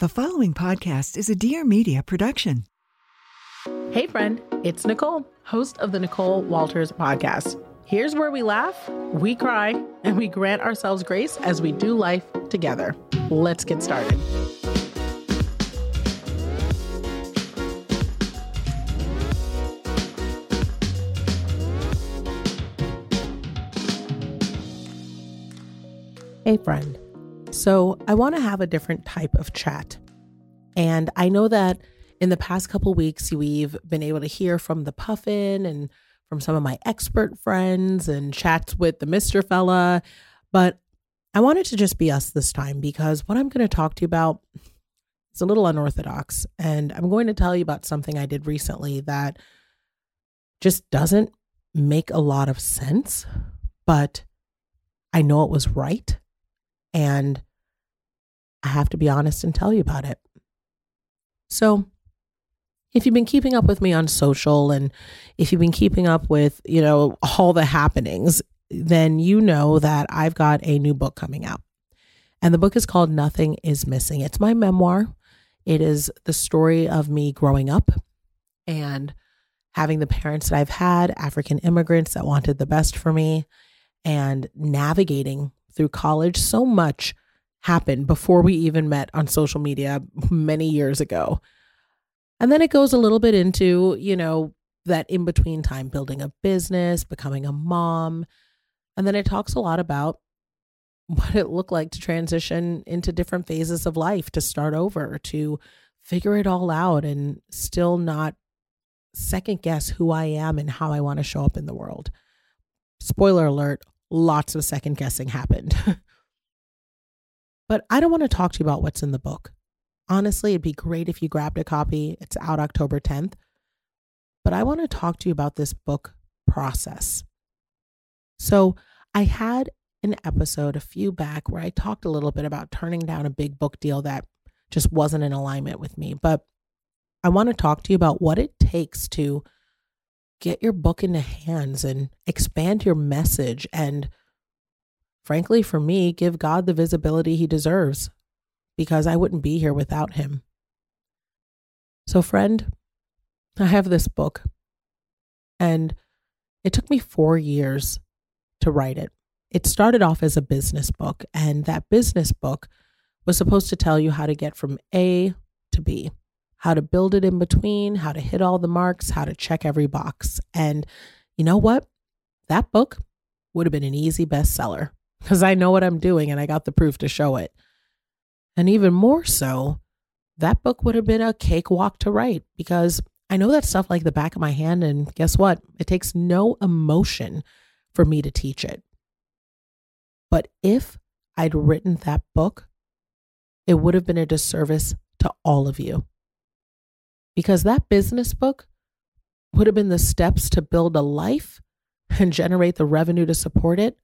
The following podcast is a Dear Media production. Hey, friend, it's Nicole, host of the Nicole Walters podcast. Here's where we laugh, we cry, and we grant ourselves grace as we do life together. Let's get started. Hey, friend. So, I want to have a different type of chat. And I know that in the past couple weeks, we've been able to hear from the Puffin and from some of my expert friends and chats with the Mr. Fella. But I wanted to just be us this time because what I'm going to talk to you about is a little unorthodox. And I'm going to tell you about something I did recently that just doesn't make a lot of sense, but I know it was right. And I have to be honest and tell you about it. So, if you've been keeping up with me on social and if you've been keeping up with, you know, all the happenings, then you know that I've got a new book coming out. And the book is called Nothing is Missing. It's my memoir. It is the story of me growing up and having the parents that I've had, African immigrants that wanted the best for me, and navigating through college. So much happened before we even met on social media many years ago. And then it goes a little bit into, you know, that in between time building a business, becoming a mom. And then it talks a lot about what it looked like to transition into different phases of life, to start over, to figure it all out and still not second guess who I am and how I want to show up in the world. Spoiler alert, lots of second guessing happened. but I don't want to talk to you about what's in the book. Honestly, it'd be great if you grabbed a copy. It's out October 10th. But I want to talk to you about this book process. So, I had an episode a few back where I talked a little bit about turning down a big book deal that just wasn't in alignment with me. But I want to talk to you about what it takes to get your book into hands and expand your message and frankly for me give God the visibility he deserves because I wouldn't be here without him. So friend, I have this book and it took me 4 years to write it. It started off as a business book and that business book was supposed to tell you how to get from A to B how to build it in between, how to hit all the marks, how to check every box. And you know what? That book would have been an easy bestseller because I know what I'm doing and I got the proof to show it. And even more so, that book would have been a cakewalk to write because I know that stuff like the back of my hand. And guess what? It takes no emotion for me to teach it. But if I'd written that book, it would have been a disservice to all of you because that business book would have been the steps to build a life and generate the revenue to support it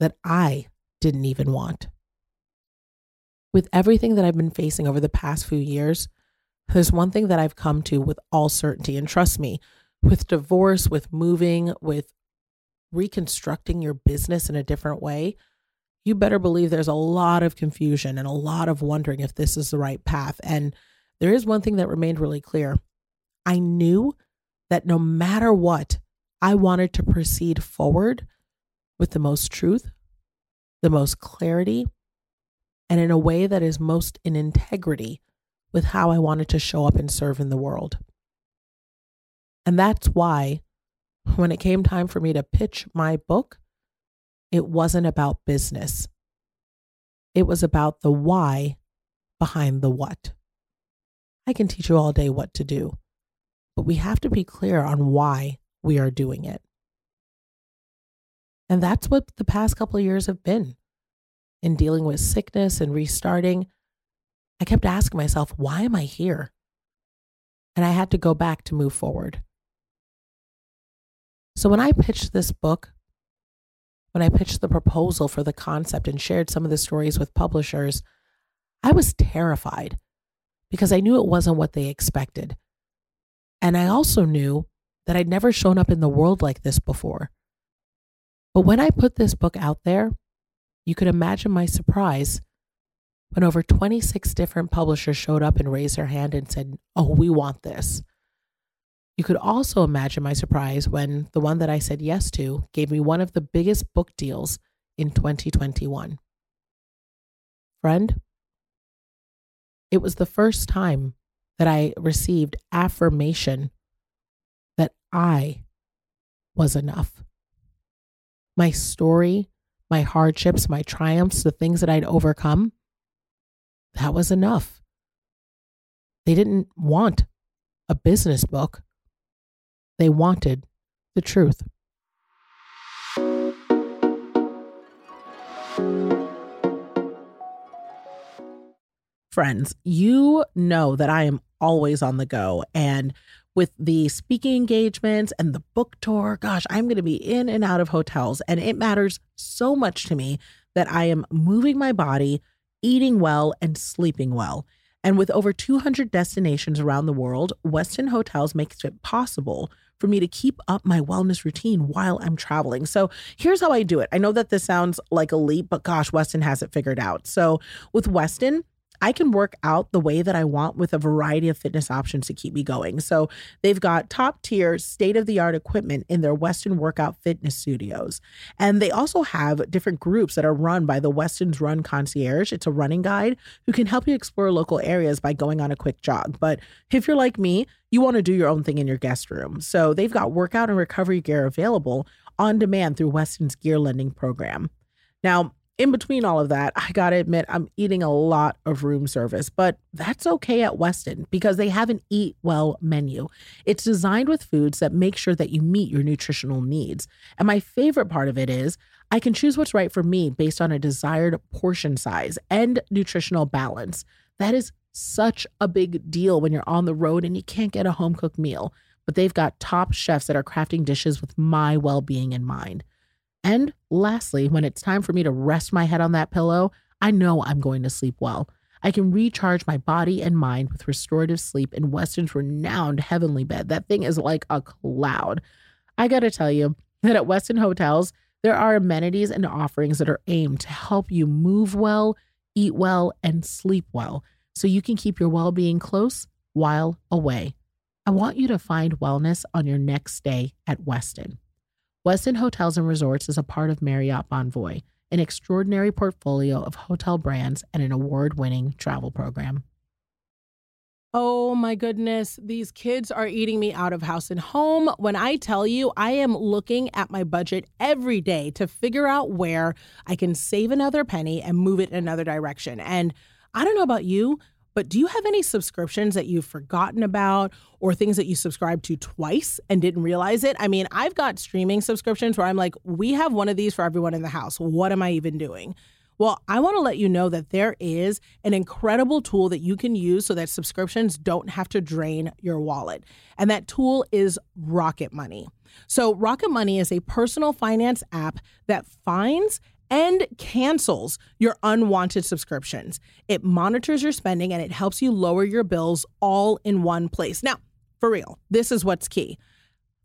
that I didn't even want. With everything that I've been facing over the past few years, there's one thing that I've come to with all certainty. And trust me, with divorce, with moving, with reconstructing your business in a different way, you better believe there's a lot of confusion and a lot of wondering if this is the right path. And there is one thing that remained really clear. I knew that no matter what, I wanted to proceed forward with the most truth, the most clarity, and in a way that is most in integrity with how I wanted to show up and serve in the world. And that's why when it came time for me to pitch my book, it wasn't about business. It was about the why behind the what. I can teach you all day what to do, but we have to be clear on why we are doing it. And that's what the past couple of years have been in dealing with sickness and restarting. I kept asking myself, why am I here? And I had to go back to move forward. So when I pitched this book, when I pitched the proposal for the concept and shared some of the stories with publishers, I was terrified because I knew it wasn't what they expected. And I also knew that I'd never shown up in the world like this before. But when I put this book out there, you could imagine my surprise when over 26 different publishers showed up and raised their hand and said, Oh, we want this. You could also imagine my surprise when the one that I said yes to gave me one of the biggest book deals in 2021. Friend, it was the first time that I received affirmation that I was enough. My story, my hardships, my triumphs, the things that I'd overcome, that was enough. They didn't want a business book. They wanted the truth. Friends, you know that I am always on the go. And with the speaking engagements and the book tour, gosh, I'm going to be in and out of hotels. And it matters so much to me that I am moving my body, eating well, and sleeping well. And with over 200 destinations around the world, Westin Hotels makes it possible for me to keep up my wellness routine while I'm traveling. So here's how I do it. I know that this sounds like a leap, but gosh, Westin has it figured out. So with Westin, I can work out the way that I want with a variety of fitness options to keep me going. So they've got top tier, state of the art equipment in their Westin workout fitness studios. And they also have different groups that are run by the Westin's Run Concierge. It's a running guide who can help you explore local areas by going on a quick jog. But if you're like me, you want to do your own thing in your guest room. So they've got workout and recovery gear available on demand through Westin's gear lending program. Now, in between all of that, I gotta admit, I'm eating a lot of room service, but that's okay at Westin because they have an eat well menu. It's designed with foods that make sure that you meet your nutritional needs. And my favorite part of it is I can choose what's right for me based on a desired portion size and nutritional balance. That is such a big deal when you're on the road and you can't get a home cooked meal. But they've got top chefs that are crafting dishes with my well being in mind. And lastly, when it's time for me to rest my head on that pillow, I know I'm going to sleep well. I can recharge my body and mind with restorative sleep in Westin's renowned heavenly bed. That thing is like a cloud. I got to tell you that at Westin Hotels, there are amenities and offerings that are aimed to help you move well, eat well, and sleep well so you can keep your well being close while away. I want you to find wellness on your next stay at Westin. Westin Hotels and Resorts is a part of Marriott Bonvoy, an extraordinary portfolio of hotel brands and an award winning travel program. Oh my goodness, these kids are eating me out of house and home. When I tell you, I am looking at my budget every day to figure out where I can save another penny and move it in another direction. And I don't know about you, but do you have any subscriptions that you've forgotten about or things that you subscribed to twice and didn't realize it? I mean, I've got streaming subscriptions where I'm like, we have one of these for everyone in the house. What am I even doing? Well, I want to let you know that there is an incredible tool that you can use so that subscriptions don't have to drain your wallet. And that tool is Rocket Money. So, Rocket Money is a personal finance app that finds and cancels your unwanted subscriptions. It monitors your spending and it helps you lower your bills all in one place. Now, for real, this is what's key.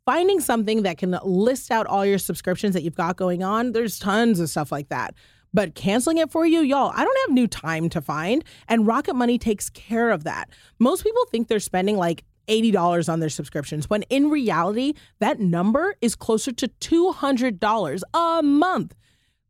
Finding something that can list out all your subscriptions that you've got going on, there's tons of stuff like that. But canceling it for you, y'all, I don't have new time to find. And Rocket Money takes care of that. Most people think they're spending like $80 on their subscriptions, when in reality, that number is closer to $200 a month.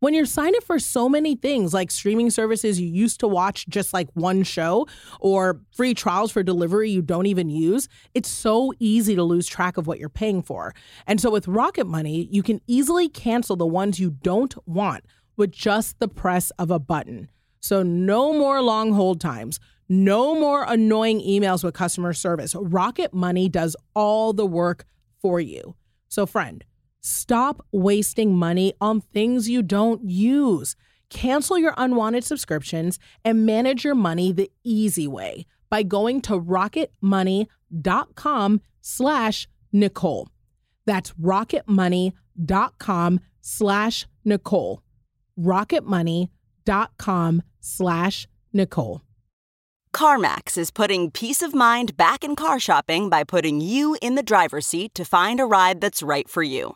When you're signed up for so many things like streaming services you used to watch just like one show or free trials for delivery you don't even use, it's so easy to lose track of what you're paying for. And so with Rocket Money, you can easily cancel the ones you don't want with just the press of a button. So no more long hold times. No more annoying emails with customer service. Rocket Money does all the work for you. So, friend, Stop wasting money on things you don't use. Cancel your unwanted subscriptions and manage your money the easy way by going to rocketmoney.com slash Nicole. That's rocketmoney.com slash Nicole. rocketmoney.com slash Nicole. CarMax is putting peace of mind back in car shopping by putting you in the driver's seat to find a ride that's right for you.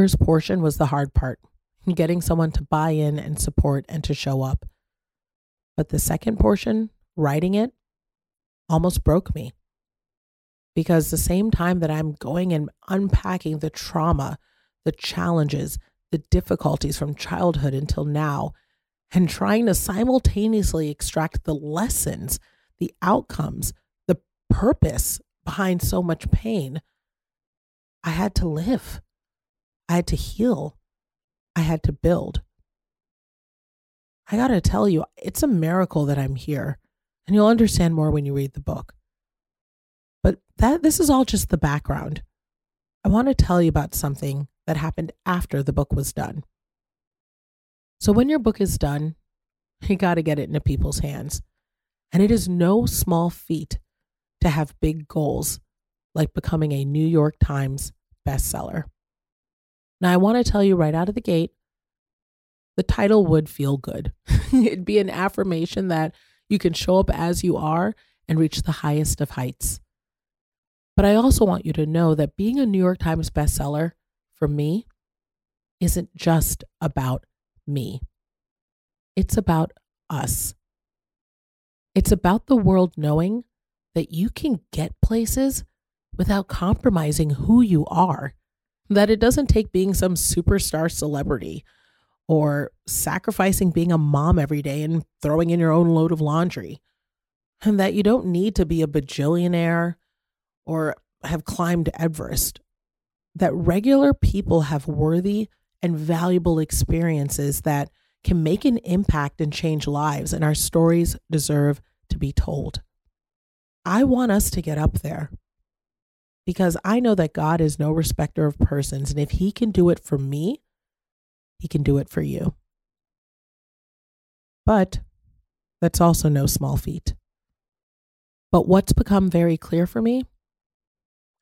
First portion was the hard part getting someone to buy in and support and to show up. But the second portion, writing it, almost broke me. Because the same time that I'm going and unpacking the trauma, the challenges, the difficulties from childhood until now, and trying to simultaneously extract the lessons, the outcomes, the purpose behind so much pain, I had to live. I had to heal. I had to build. I got to tell you, it's a miracle that I'm here, and you'll understand more when you read the book. But that this is all just the background. I want to tell you about something that happened after the book was done. So when your book is done, you got to get it into people's hands. And it is no small feat to have big goals like becoming a New York Times bestseller. Now, I want to tell you right out of the gate the title would feel good. It'd be an affirmation that you can show up as you are and reach the highest of heights. But I also want you to know that being a New York Times bestseller for me isn't just about me, it's about us. It's about the world knowing that you can get places without compromising who you are that it doesn't take being some superstar celebrity or sacrificing being a mom every day and throwing in your own load of laundry. And that you don't need to be a bajillionaire or have climbed Everest. That regular people have worthy and valuable experiences that can make an impact and change lives, and our stories deserve to be told. I want us to get up there because I know that God is no respecter of persons. And if He can do it for me, He can do it for you. But that's also no small feat. But what's become very clear for me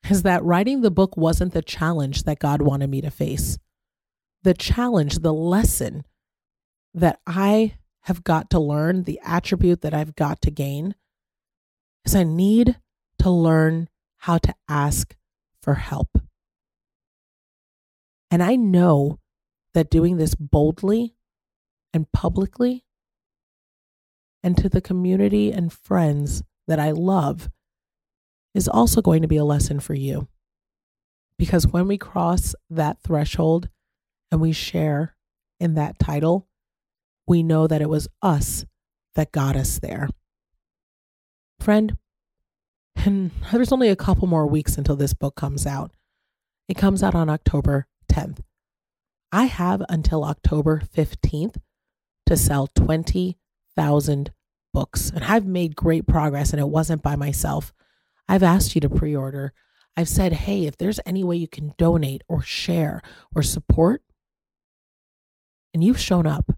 is that writing the book wasn't the challenge that God wanted me to face. The challenge, the lesson that I have got to learn, the attribute that I've got to gain, is I need to learn how to ask for help. And I know that doing this boldly and publicly and to the community and friends that I love is also going to be a lesson for you. Because when we cross that threshold and we share in that title, we know that it was us that got us there. Friend, and there's only a couple more weeks until this book comes out. It comes out on October 10th. I have until October 15th to sell 20,000 books. And I've made great progress, and it wasn't by myself. I've asked you to pre order. I've said, hey, if there's any way you can donate or share or support, and you've shown up.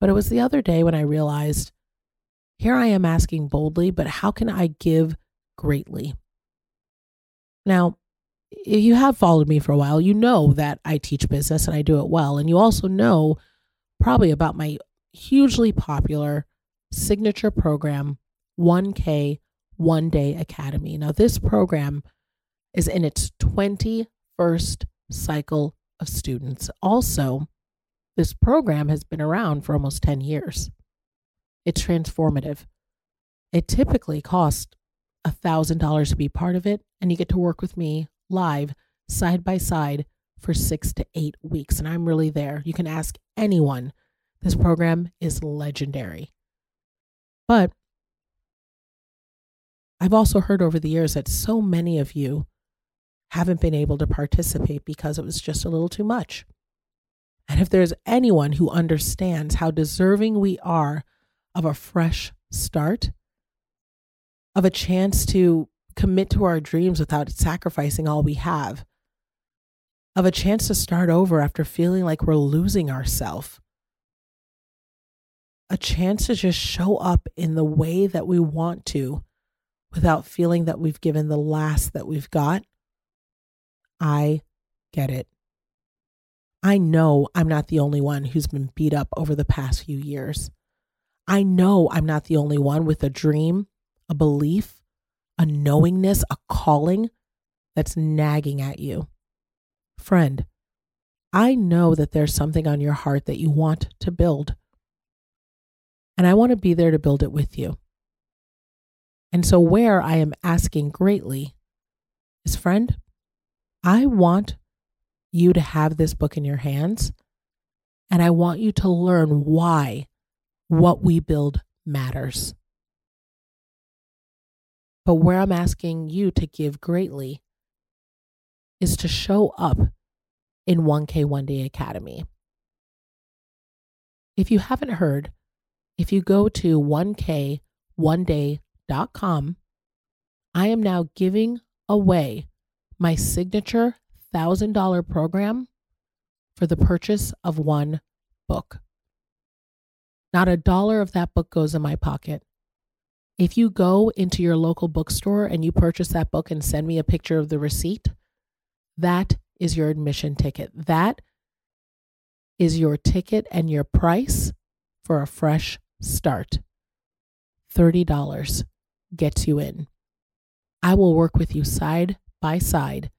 But it was the other day when I realized here I am asking boldly, but how can I give greatly? Now, if you have followed me for a while, you know that I teach business and I do it well. And you also know probably about my hugely popular signature program, 1K One Day Academy. Now, this program is in its 21st cycle of students. Also, this program has been around for almost 10 years. It's transformative. It typically costs $1,000 to be part of it, and you get to work with me live side by side for six to eight weeks. And I'm really there. You can ask anyone. This program is legendary. But I've also heard over the years that so many of you haven't been able to participate because it was just a little too much. And if there's anyone who understands how deserving we are of a fresh start, of a chance to commit to our dreams without sacrificing all we have, of a chance to start over after feeling like we're losing ourselves, a chance to just show up in the way that we want to without feeling that we've given the last that we've got. I get it. I know I'm not the only one who's been beat up over the past few years. I know I'm not the only one with a dream, a belief, a knowingness, a calling that's nagging at you. Friend, I know that there's something on your heart that you want to build. And I want to be there to build it with you. And so, where I am asking greatly is, friend, I want you to have this book in your hands, and I want you to learn why what we build matters. But where I'm asking you to give greatly is to show up in 1K One Day Academy. If you haven't heard, if you go to 1K1day.com, I am now giving away my signature $1,000 program for the purchase of one book. Not a dollar of that book goes in my pocket. If you go into your local bookstore and you purchase that book and send me a picture of the receipt, that is your admission ticket. That is your ticket and your price for a fresh start. $30 gets you in. I will work with you side by side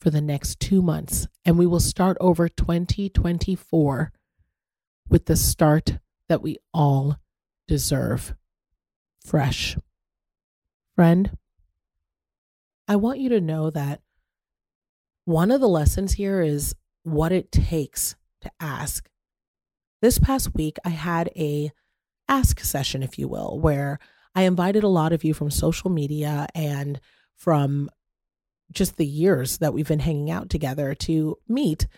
for the next two months, and we will start over 2024 with the start that we all deserve fresh. Friend, I want you to know that one of the lessons here is what it takes to ask. This past week, I had a ask session, if you will, where I invited a lot of you from social media and from just the years that we've been hanging out together to meet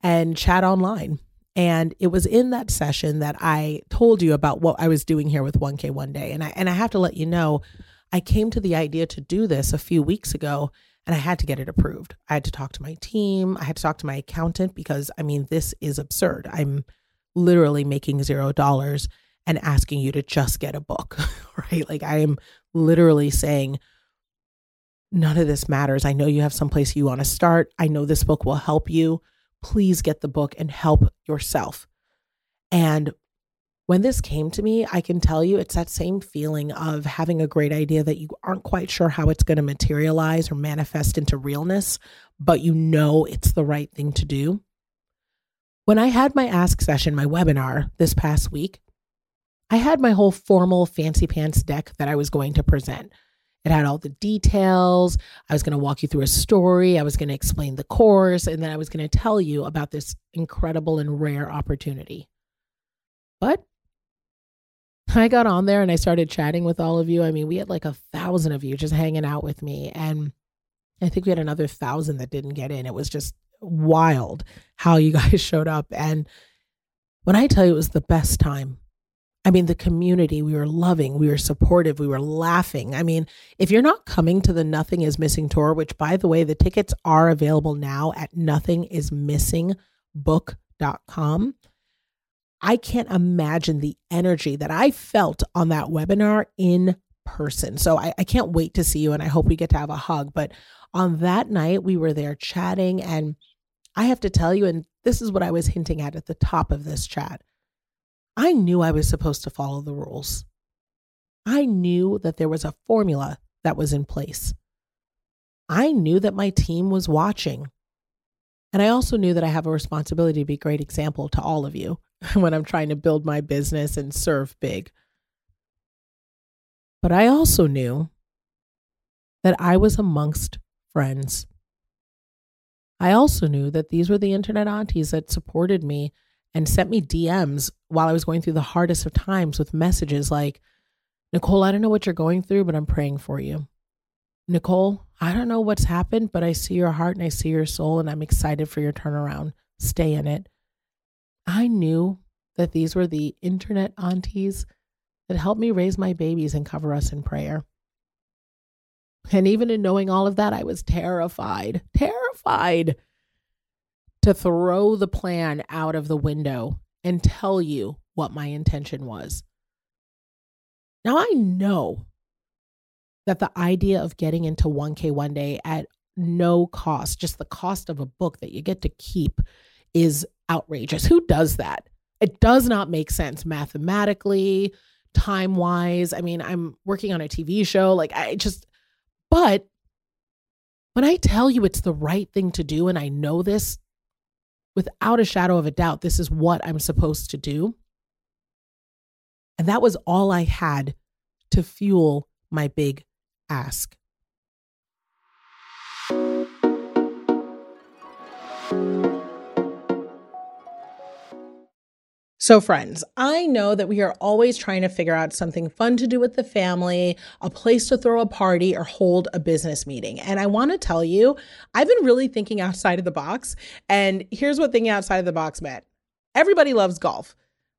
and chat online. And it was in that session that I told you about what I was doing here with 1K One Day. And I and I have to let you know, I came to the idea to do this a few weeks ago and I had to get it approved. I had to talk to my team, I had to talk to my accountant because I mean this is absurd. I'm literally making zero dollars and asking you to just get a book, right? Like I am literally saying none of this matters. I know you have someplace you want to start. I know this book will help you. Please get the book and help yourself. And when this came to me, I can tell you it's that same feeling of having a great idea that you aren't quite sure how it's going to materialize or manifest into realness, but you know it's the right thing to do. When I had my Ask session, my webinar this past week, I had my whole formal fancy pants deck that I was going to present. It had all the details. I was going to walk you through a story. I was going to explain the course. And then I was going to tell you about this incredible and rare opportunity. But I got on there and I started chatting with all of you. I mean, we had like a thousand of you just hanging out with me. And I think we had another thousand that didn't get in. It was just wild how you guys showed up. And when I tell you it was the best time, I mean, the community, we were loving, we were supportive, we were laughing. I mean, if you're not coming to the Nothing is Missing tour, which by the way, the tickets are available now at nothingismissingbook.com. I can't imagine the energy that I felt on that webinar in person. So I, I can't wait to see you and I hope we get to have a hug. But on that night, we were there chatting. And I have to tell you, and this is what I was hinting at at the top of this chat. I knew I was supposed to follow the rules. I knew that there was a formula that was in place. I knew that my team was watching. And I also knew that I have a responsibility to be a great example to all of you when I'm trying to build my business and serve big. But I also knew that I was amongst friends. I also knew that these were the internet aunties that supported me and sent me DMs while I was going through the hardest of times with messages like, Nicole, I don't know what you're going through, but I'm praying for you. Nicole, I don't know what's happened, but I see your heart and I see your soul, and I'm excited for your turnaround. Stay in it. I knew that these were the internet aunties that helped me raise my babies and cover us in prayer. And even in knowing all of that, I was terrified, terrified to throw the plan out of the window and tell you what my intention was. Now I know that the idea of getting into 1K one day at no cost, just the cost of a book that you get to keep, is outrageous. Who does that? It does not make sense mathematically, time wise. I mean, I'm working on a TV show. Like, I just, but when I tell you it's the right thing to do, and I know this without a shadow of a doubt, this is what I'm supposed to do. And that was all I had to fuel my big ask. So, friends, I know that we are always trying to figure out something fun to do with the family, a place to throw a party, or hold a business meeting. And I want to tell you, I've been really thinking outside of the box. And here's what thinking outside of the box meant everybody loves golf,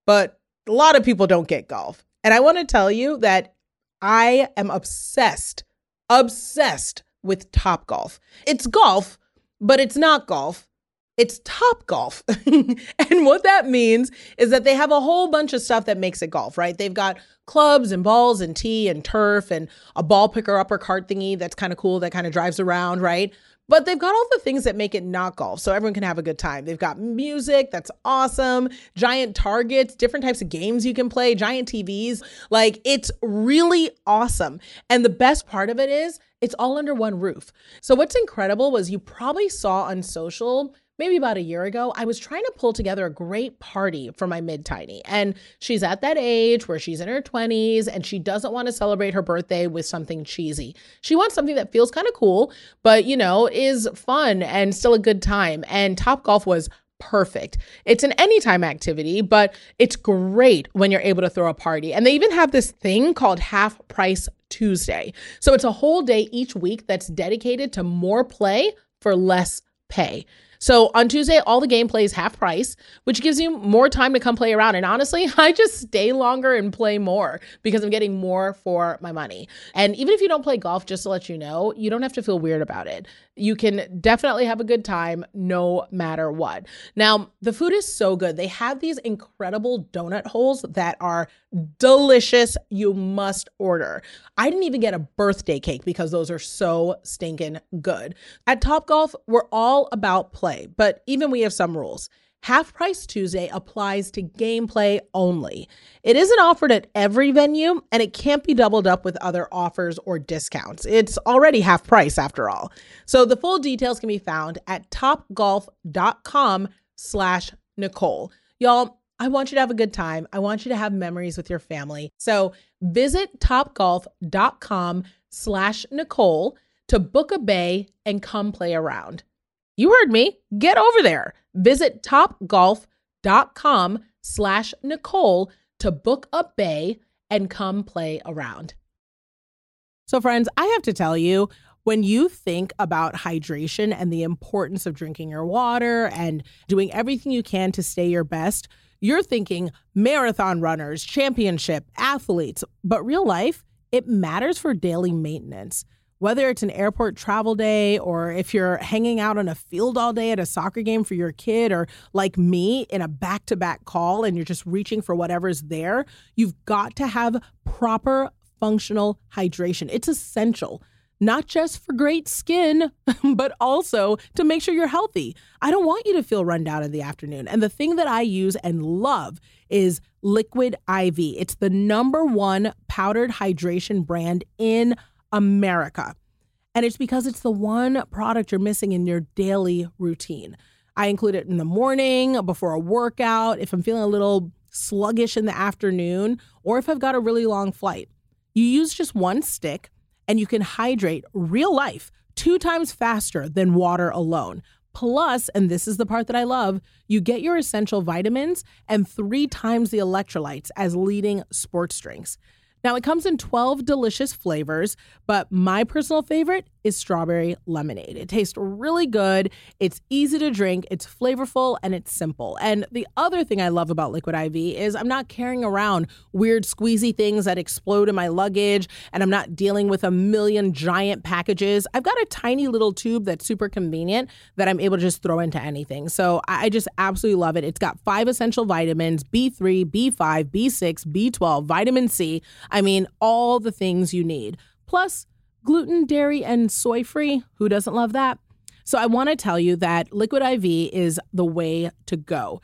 but a lot of people don't get golf. And I want to tell you that I am obsessed, obsessed with Top Golf. It's golf, but it's not golf it's Top Golf. and what that means is that they have a whole bunch of stuff that makes it golf, right? They've got clubs and balls and tee and turf and a ball picker upper cart thingy that's kind of cool that kind of drives around, right? But they've got all the things that make it not golf so everyone can have a good time. They've got music that's awesome, giant targets, different types of games you can play, giant TVs. Like it's really awesome. And the best part of it is it's all under one roof. So what's incredible was you probably saw on social maybe about a year ago, I was trying to pull together a great party for my mid tiny. And she's at that age where she's in her 20s and she doesn't want to celebrate her birthday with something cheesy. She wants something that feels kind of cool, but you know, is fun and still a good time. And Top Golf was perfect. It's an anytime activity, but it's great when you're able to throw a party. And they even have this thing called half price Tuesday. So it's a whole day each week that's dedicated to more play for less pay. So on Tuesday, all the gameplay is half price, which gives you more time to come play around. And honestly, I just stay longer and play more because I'm getting more for my money. And even if you don't play golf, just to let you know, you don't have to feel weird about it. You can definitely have a good time no matter what. Now, the food is so good. They have these incredible donut holes that are delicious. You must order. I didn't even get a birthday cake because those are so stinking good. At Top Golf, we're all about play, but even we have some rules. Half Price Tuesday applies to gameplay only. It isn't offered at every venue and it can't be doubled up with other offers or discounts. It's already half price after all. So the full details can be found at topgolf.com slash Nicole. Y'all, I want you to have a good time. I want you to have memories with your family. So visit topgolf.com slash Nicole to book a bay and come play around. You heard me. Get over there. Visit topgolf.com slash Nicole to book a bay and come play around. So, friends, I have to tell you, when you think about hydration and the importance of drinking your water and doing everything you can to stay your best, you're thinking marathon runners, championship, athletes, but real life, it matters for daily maintenance. Whether it's an airport travel day or if you're hanging out on a field all day at a soccer game for your kid, or like me in a back to back call and you're just reaching for whatever's there, you've got to have proper functional hydration. It's essential not just for great skin, but also to make sure you're healthy. I don't want you to feel run down in the afternoon. And the thing that I use and love is Liquid IV. It's the number one powdered hydration brand in America. And it's because it's the one product you're missing in your daily routine. I include it in the morning, before a workout, if I'm feeling a little sluggish in the afternoon, or if I've got a really long flight. You use just one stick and you can hydrate real life two times faster than water alone. Plus, and this is the part that I love, you get your essential vitamins and three times the electrolytes as leading sports drinks. Now, it comes in 12 delicious flavors, but my personal favorite is strawberry lemonade. It tastes really good, it's easy to drink, it's flavorful, and it's simple. And the other thing I love about Liquid IV is I'm not carrying around weird squeezy things that explode in my luggage, and I'm not dealing with a million giant packages. I've got a tiny little tube that's super convenient that I'm able to just throw into anything. So I just absolutely love it. It's got five essential vitamins B3, B5, B6, B12, vitamin C. I mean, all the things you need. Plus, gluten, dairy, and soy free. Who doesn't love that? So, I want to tell you that Liquid IV is the way to go.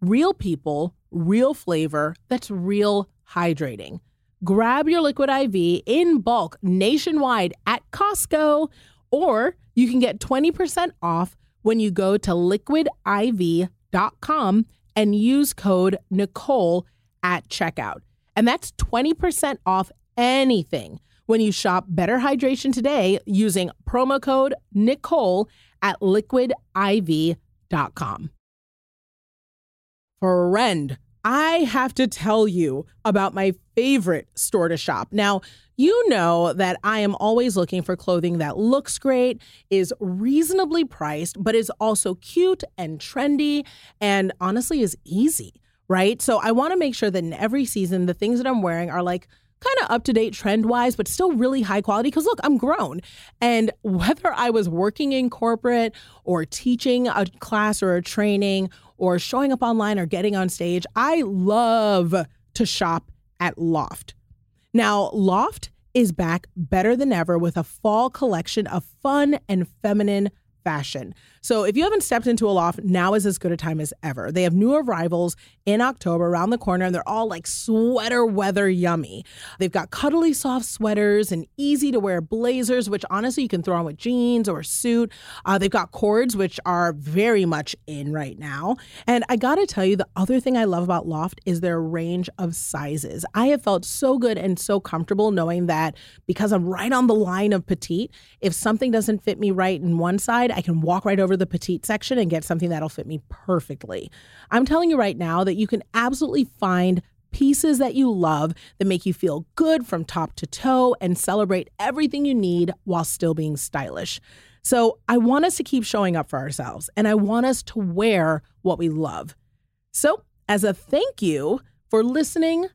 Real people, real flavor, that's real hydrating. Grab your Liquid IV in bulk nationwide at Costco, or you can get 20% off when you go to liquidiv.com and use code Nicole at checkout. And that's 20% off anything when you shop Better Hydration today using promo code Nicole at liquidiv.com. Friend, I have to tell you about my favorite store to shop. Now, you know that I am always looking for clothing that looks great, is reasonably priced, but is also cute and trendy, and honestly is easy right? So I want to make sure that in every season, the things that I'm wearing are like kind of up to date trend wise, but still really high quality. Because look, I'm grown. And whether I was working in corporate or teaching a class or a training or showing up online or getting on stage, I love to shop at Loft. Now, Loft is back better than ever with a fall collection of fun and feminine fashion. So if you haven't stepped into a loft, now is as good a time as ever. They have new arrivals in October around the corner, and they're all like sweater weather yummy. They've got cuddly soft sweaters and easy to wear blazers, which honestly you can throw on with jeans or a suit. Uh, they've got cords, which are very much in right now. And I gotta tell you, the other thing I love about Loft is their range of sizes. I have felt so good and so comfortable knowing that because I'm right on the line of petite, if something doesn't fit me right in one side, I can walk right over the petite section and get something that'll fit me perfectly. I'm telling you right now that you can absolutely find pieces that you love that make you feel good from top to toe and celebrate everything you need while still being stylish. So, I want us to keep showing up for ourselves and I want us to wear what we love. So, as a thank you for listening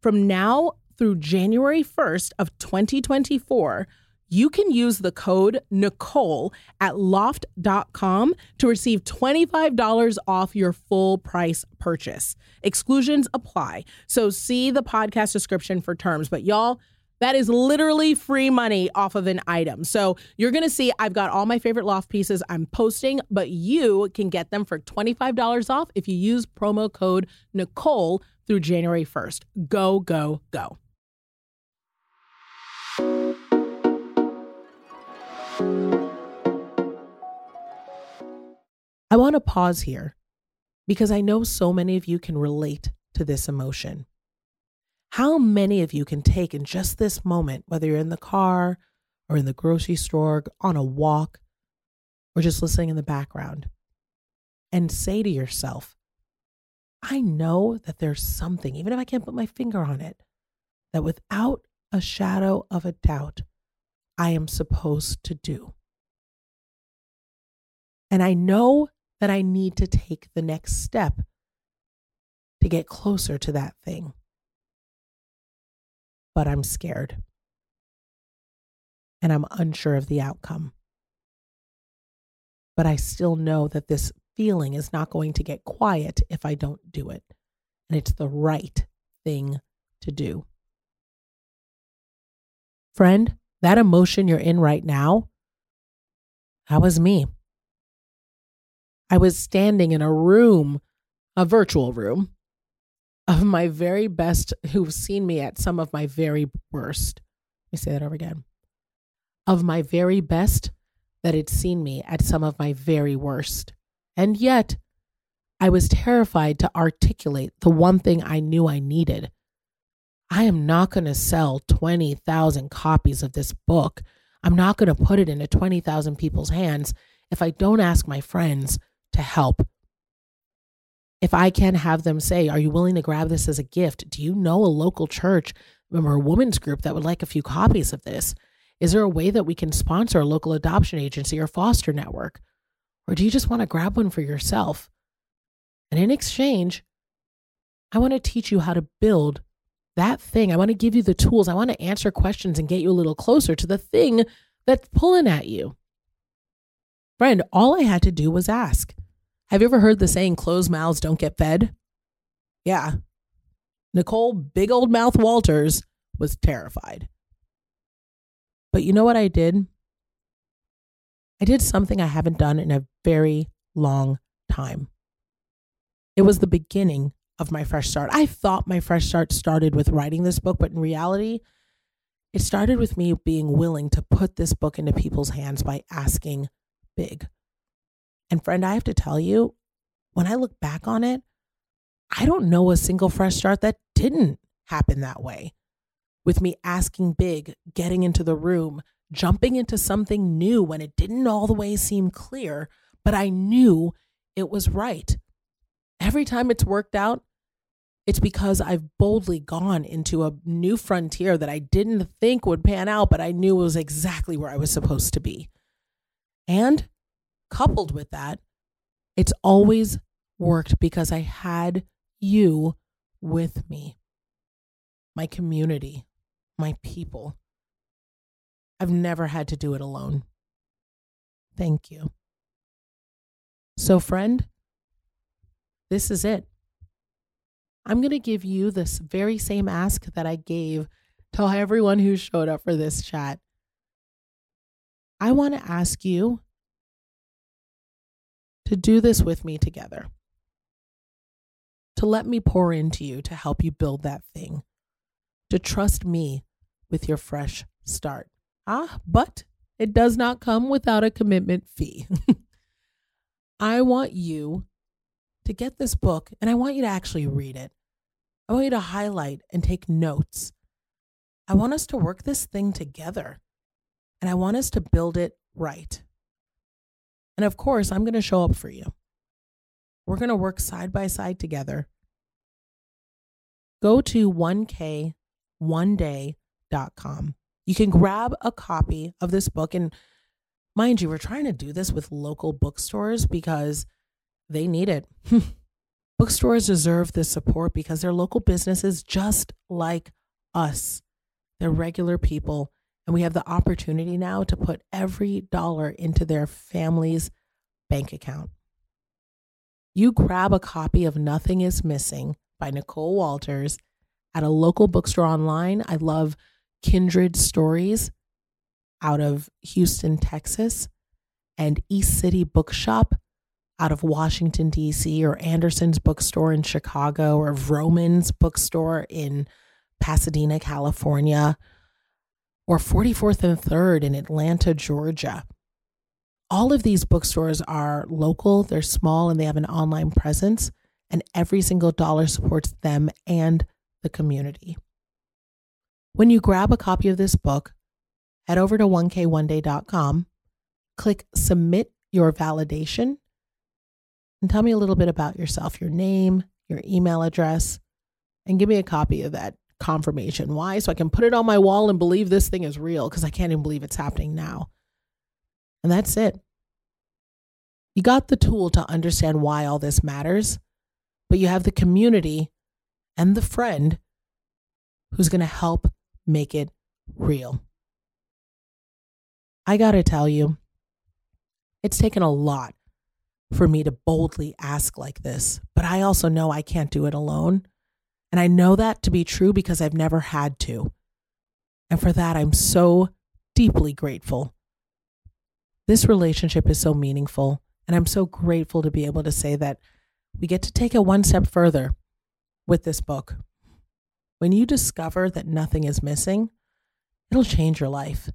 from now through January 1st of 2024, you can use the code Nicole at loft.com to receive $25 off your full price purchase. Exclusions apply. So see the podcast description for terms. But y'all, that is literally free money off of an item. So you're going to see I've got all my favorite loft pieces I'm posting, but you can get them for $25 off if you use promo code Nicole through January 1st. Go, go, go. I want to pause here because I know so many of you can relate to this emotion. How many of you can take in just this moment, whether you're in the car or in the grocery store, on a walk, or just listening in the background, and say to yourself, I know that there's something, even if I can't put my finger on it, that without a shadow of a doubt, I am supposed to do. And I know that I need to take the next step to get closer to that thing. But I'm scared. And I'm unsure of the outcome. But I still know that this feeling is not going to get quiet if I don't do it. And it's the right thing to do. Friend, that emotion you're in right now, that was me. I was standing in a room, a virtual room, of my very best who've seen me at some of my very worst. Let me say that over again. Of my very best that had seen me at some of my very worst. And yet, I was terrified to articulate the one thing I knew I needed. I am not going to sell 20,000 copies of this book. I'm not going to put it into 20,000 people's hands if I don't ask my friends to help. If I can have them say, Are you willing to grab this as a gift? Do you know a local church or a women's group that would like a few copies of this? Is there a way that we can sponsor a local adoption agency or foster network? Or do you just want to grab one for yourself? And in exchange, I want to teach you how to build that thing. I want to give you the tools. I want to answer questions and get you a little closer to the thing that's pulling at you. Friend, all I had to do was ask. Have you ever heard the saying, closed mouths don't get fed? Yeah. Nicole, big old mouth Walters, was terrified. But you know what I did? I did something I haven't done in a very long time. It was the beginning of my fresh start. I thought my fresh start started with writing this book, but in reality, it started with me being willing to put this book into people's hands by asking big. And friend, I have to tell you, when I look back on it, I don't know a single fresh start that didn't happen that way. With me asking big, getting into the room, jumping into something new when it didn't all the way seem clear, but I knew it was right. Every time it's worked out, it's because I've boldly gone into a new frontier that I didn't think would pan out, but I knew it was exactly where I was supposed to be. And coupled with that, it's always worked because I had you with me, my community, my people. I've never had to do it alone. Thank you. So, friend, this is it. I'm going to give you this very same ask that I gave to everyone who showed up for this chat. I want to ask you to do this with me together, to let me pour into you to help you build that thing, to trust me with your fresh start. Ah, but it does not come without a commitment fee. I want you to get this book and I want you to actually read it. I want you to highlight and take notes. I want us to work this thing together and I want us to build it right. And of course, I'm going to show up for you. We're going to work side by side together. Go to 1k1day.com. You can grab a copy of this book. And mind you, we're trying to do this with local bookstores because they need it. Bookstores deserve this support because they're local businesses just like us. They're regular people, and we have the opportunity now to put every dollar into their family's bank account. You grab a copy of Nothing is Missing by Nicole Walters at a local bookstore online. I love Kindred Stories out of Houston, Texas, and East City Bookshop out of Washington, D.C., or Anderson's bookstore in Chicago, or Vroman's bookstore in Pasadena, California, or 44th and 3rd in Atlanta, Georgia. All of these bookstores are local, they're small, and they have an online presence, and every single dollar supports them and the community. When you grab a copy of this book, head over to 1k1day.com, click Submit Your Validation, and tell me a little bit about yourself, your name, your email address, and give me a copy of that confirmation. Why? So I can put it on my wall and believe this thing is real because I can't even believe it's happening now. And that's it. You got the tool to understand why all this matters, but you have the community and the friend who's going to help make it real. I got to tell you, it's taken a lot for me to boldly ask like this, but I also know I can't do it alone. And I know that to be true because I've never had to. And for that, I'm so deeply grateful. This relationship is so meaningful, and I'm so grateful to be able to say that we get to take it one step further with this book. When you discover that nothing is missing, it'll change your life.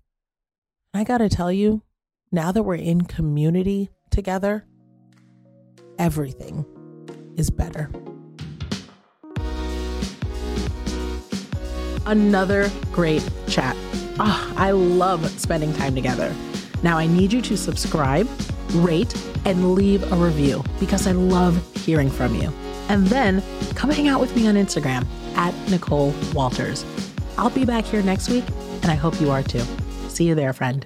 I got to tell you, now that we're in community together, everything is better. Another great chat. Oh, I love spending time together. Now, I need you to subscribe, rate, and leave a review because I love hearing from you. And then come hang out with me on Instagram at Nicole Walters. I'll be back here next week, and I hope you are too. See you there, friend.